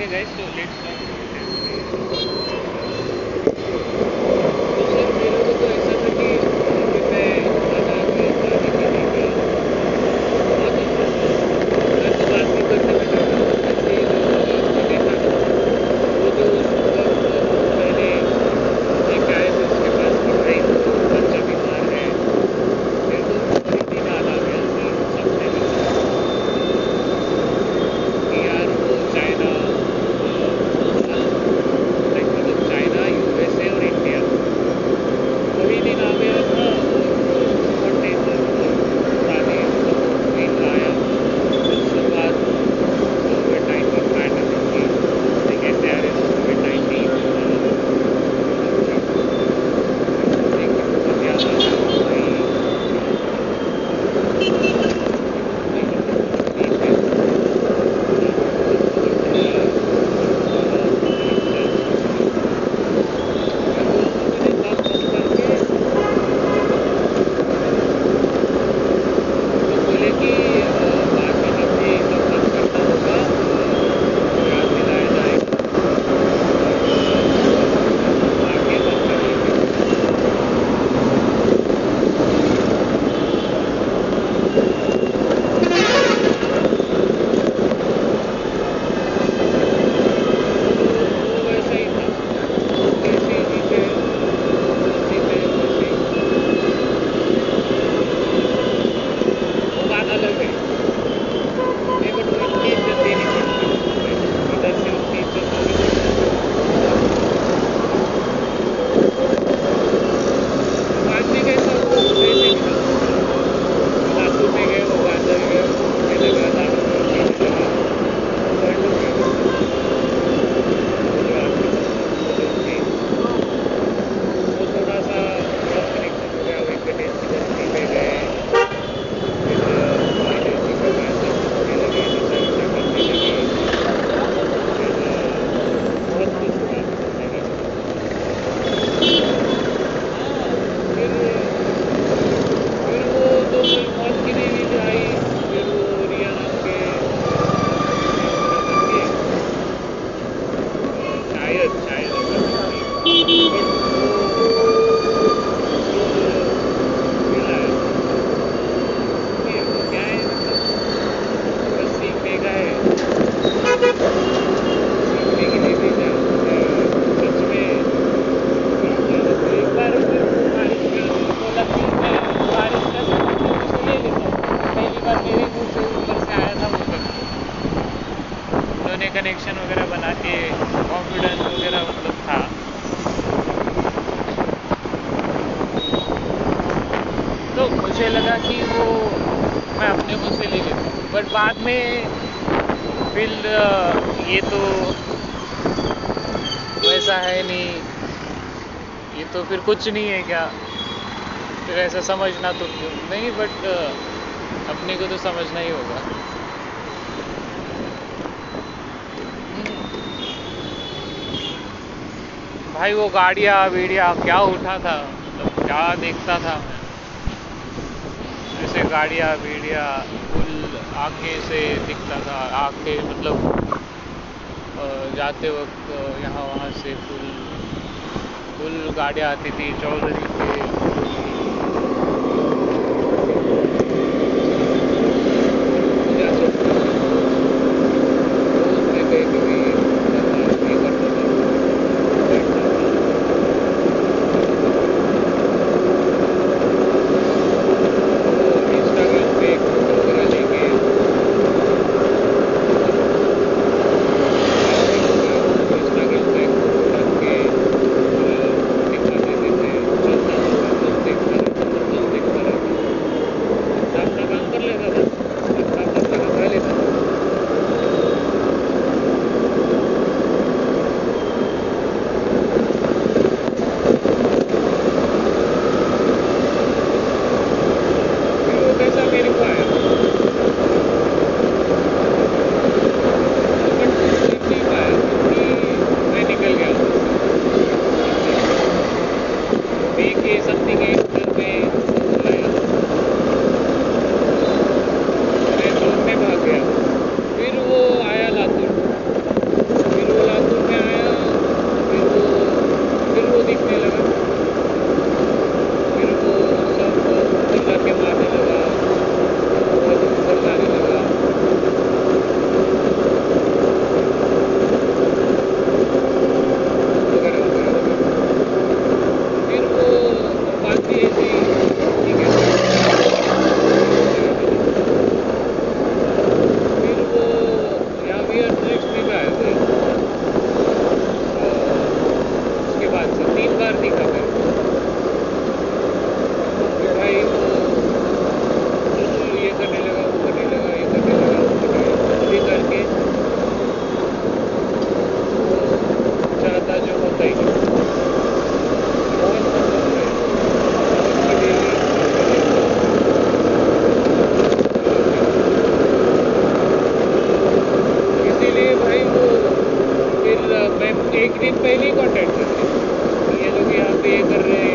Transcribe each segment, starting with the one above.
Okay guys, so let's talk ये तो फिर कुछ नहीं है क्या? फिर ऐसा समझना तो नहीं बट uh, अपने को तो समझना ही होगा। हम्म। भाई वो गाड़िया, वीडिया, क्या उठा था? मतलब क्या देखता था जैसे गाड़िया, वीडिया, फुल आँखें से दिखता था। आँखें मतलब uh, जाते वक्त uh, यहाँ वहाँ से फुल फुल गाड़ियाँ आती थी चौधरी से एक दिन पहले ही कॉन्टैक्ट करते हैं। ये लोग यहाँ पे ये कर रहे हैं।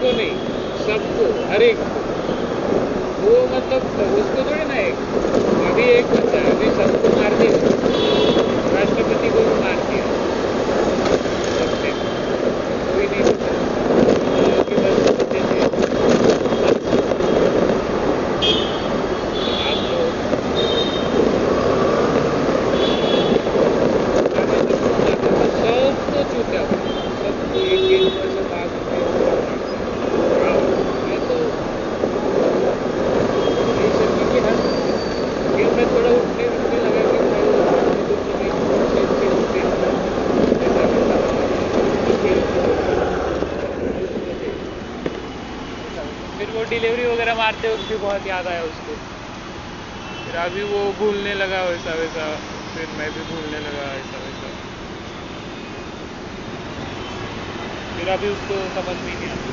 उसको नहीं, सबको, हर एक वो मतलब उसको थोड़ी ना एक, अभी एक बच्चा अभी सबको मार दिया। राष्ट्रपति को भी मार दिया। वगैरह मारते वक्त भी बहुत याद आया उसको। फिर अभी वो भूलने लगा वैसा वैसा। फिर मैं भी भूलने लगा ऐसा वैसा। फिर अभी उसको समझ में नहीं आता।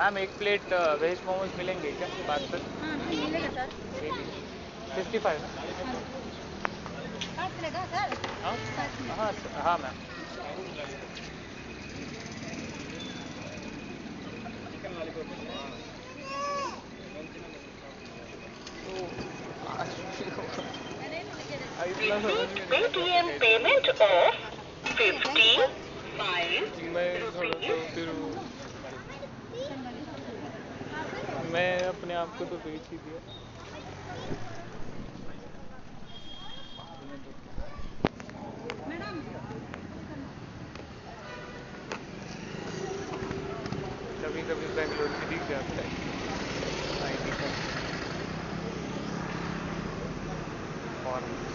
मैम एक प्लेट वेज मोमोज मिलेंगे क्या? बात सर। फिफ्टी फाइव ना? हाँ। हाँ? हाँ हाँ मैम। पेमेंट payment of 50, 5, मैं थोड़ा सा फिर मैं अपने आप को तो बेच ही दिया कभी कभी बेंगलोर में दिख जाता है आईडी का फॉर्म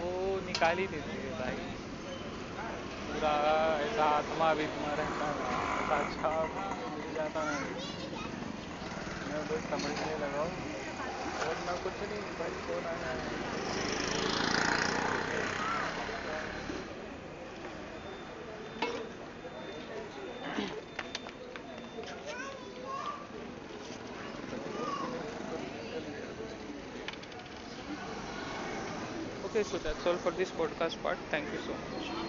वो निकाल ही देते हैं भाई। पूरा ऐसा आत्मा भी तुम्हारा रहता है। ऐसा अच्छा मिल जाता है मैं बस समझने लगा और ना कुछ नहीं भाई कौन आया है। So that's all for this podcast part. Thank you so much.